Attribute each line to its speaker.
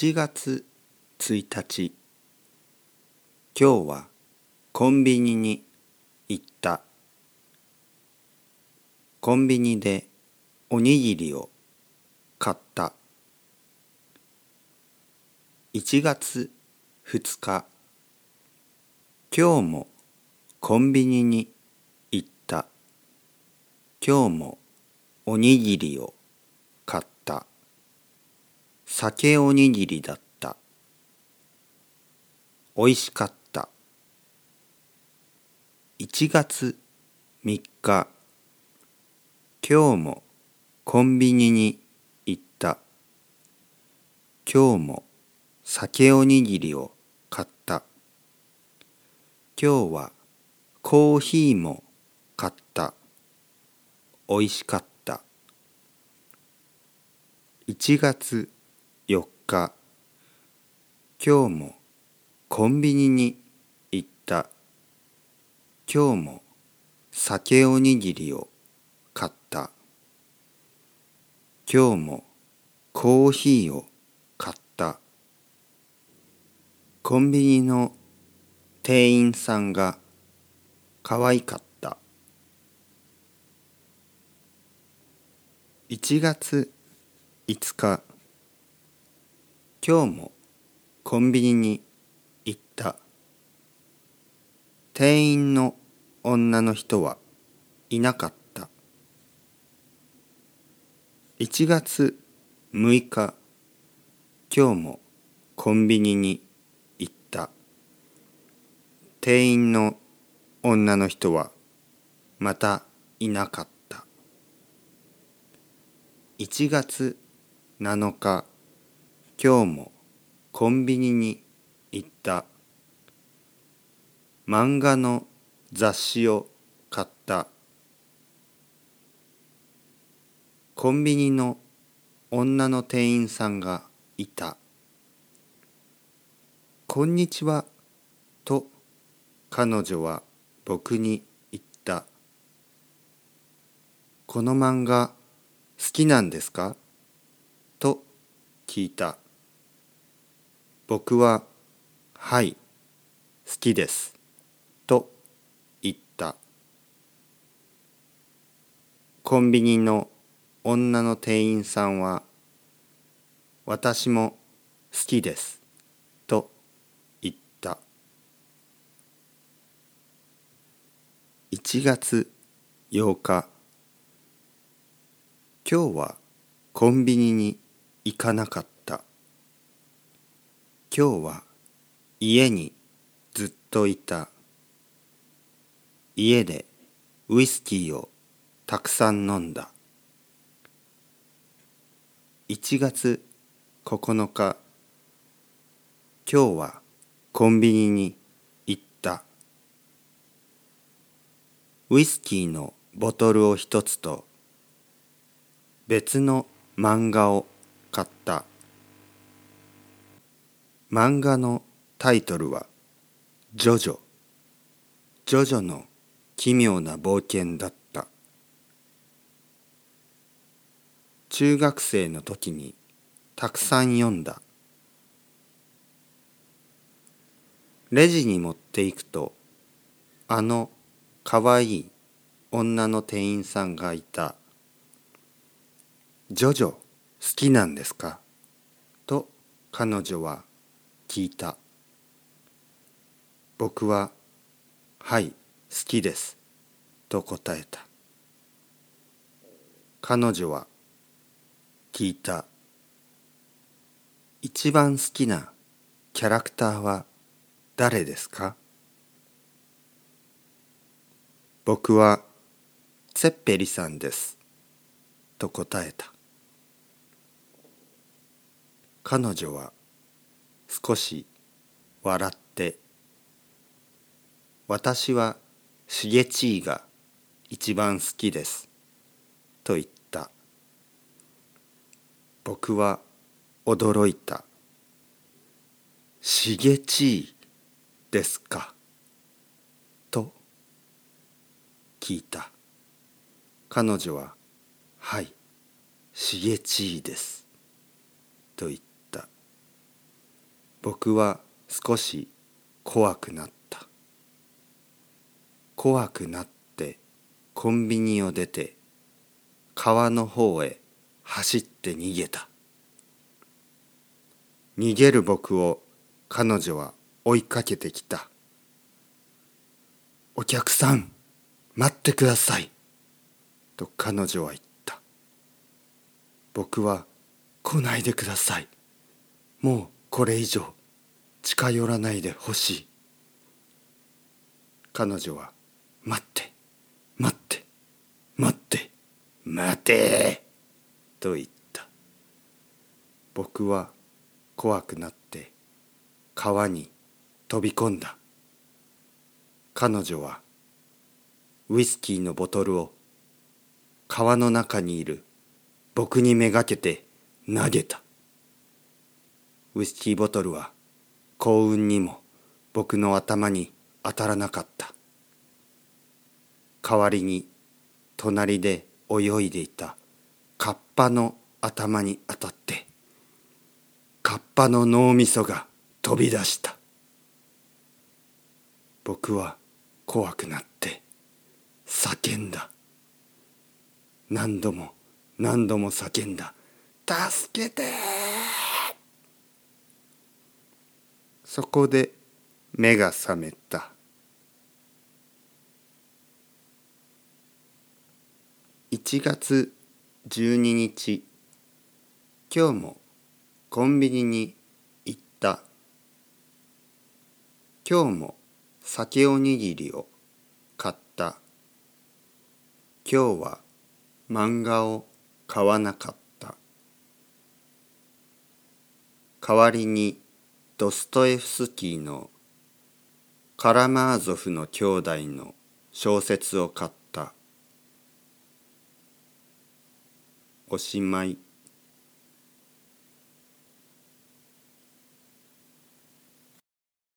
Speaker 1: 1月1日。今日はコンビニに行った。コンビニでおにぎりを買った。1月2日。今日もコンビニに行った。今日もおにぎりを買った酒おにぎりだった。おいしかった。1月3日。今日もコンビニに行った。今日も酒おにぎりを買った。今日はコーヒーも買った。おいしかった。1月4日今日もコンビニに行った。今日も酒おにぎりを買った。今日もコーヒーを買った。コンビニの店員さんが可愛かった。1月5日今日もコンビニに行った。店員の女の人はいなかった。1月6日今日もコンビニに行った。店員の女の人はまたいなかった。1月7日今日もコンビニに行った。漫画の雑誌を買った。コンビニの女の店員さんがいた「こんにちは」と彼女は僕に言った「この漫画好きなんですか?」と聞いた。僕は「はい好きです」と言った。コンビニの女の店員さんは「私も好きです」と言った。1月8日今日はコンビニに行かなかった。今日は家にずっといた。家でウイスキーをたくさん飲んだ。1月9日今日はコンビニに行った。ウイスキーのボトルを一つと別の漫画を買った。漫画のタイトルは「ジョジョ」「ジョジョの奇妙な冒険」だった。中学生の時にたくさん読んだ。レジに持っていくとあのかわいい女の店員さんがいた「ジョジョ好きなんですか?」と彼女は聞いた。僕は「はい好きです」と答えた。彼女は聞いた。一番好きなキャラクターは誰ですか？僕はツェッペリさんですと答えた。彼女は少し笑って「私はシゲチーが一番好きです」と言った。僕は驚いた「シゲチーですか?」と聞いた。彼女は「はいシゲチーです」と言った。僕は少し怖くなった。怖くなってコンビニを出て川の方へ走って逃げた。逃げる僕を彼女は追いかけてきた。お客さん待ってください。と彼女は言った。僕は来ないでください。もうこれ以上近寄らないでほしい。彼女は待って待って待って待てと言った。僕は怖くなって川に飛び込んだ。彼女はウイスキーのボトルを川の中にいる僕にめがけて投げた。ウイスキーボトルは幸運にも僕の頭に当たらなかった。代わりに隣で泳いでいたカッパの頭に当たってカッパの脳みそが飛び出した。僕は怖くなって叫んだ。何度も何度も叫んだ。助けてそこで目が覚めた。1月12日今日もコンビニに行った。今日も酒おにぎりを買った。今日は漫画を買わなかった。代わりにドストエフスキーの「カラマーゾフの兄弟」の小説を買った。おしまい。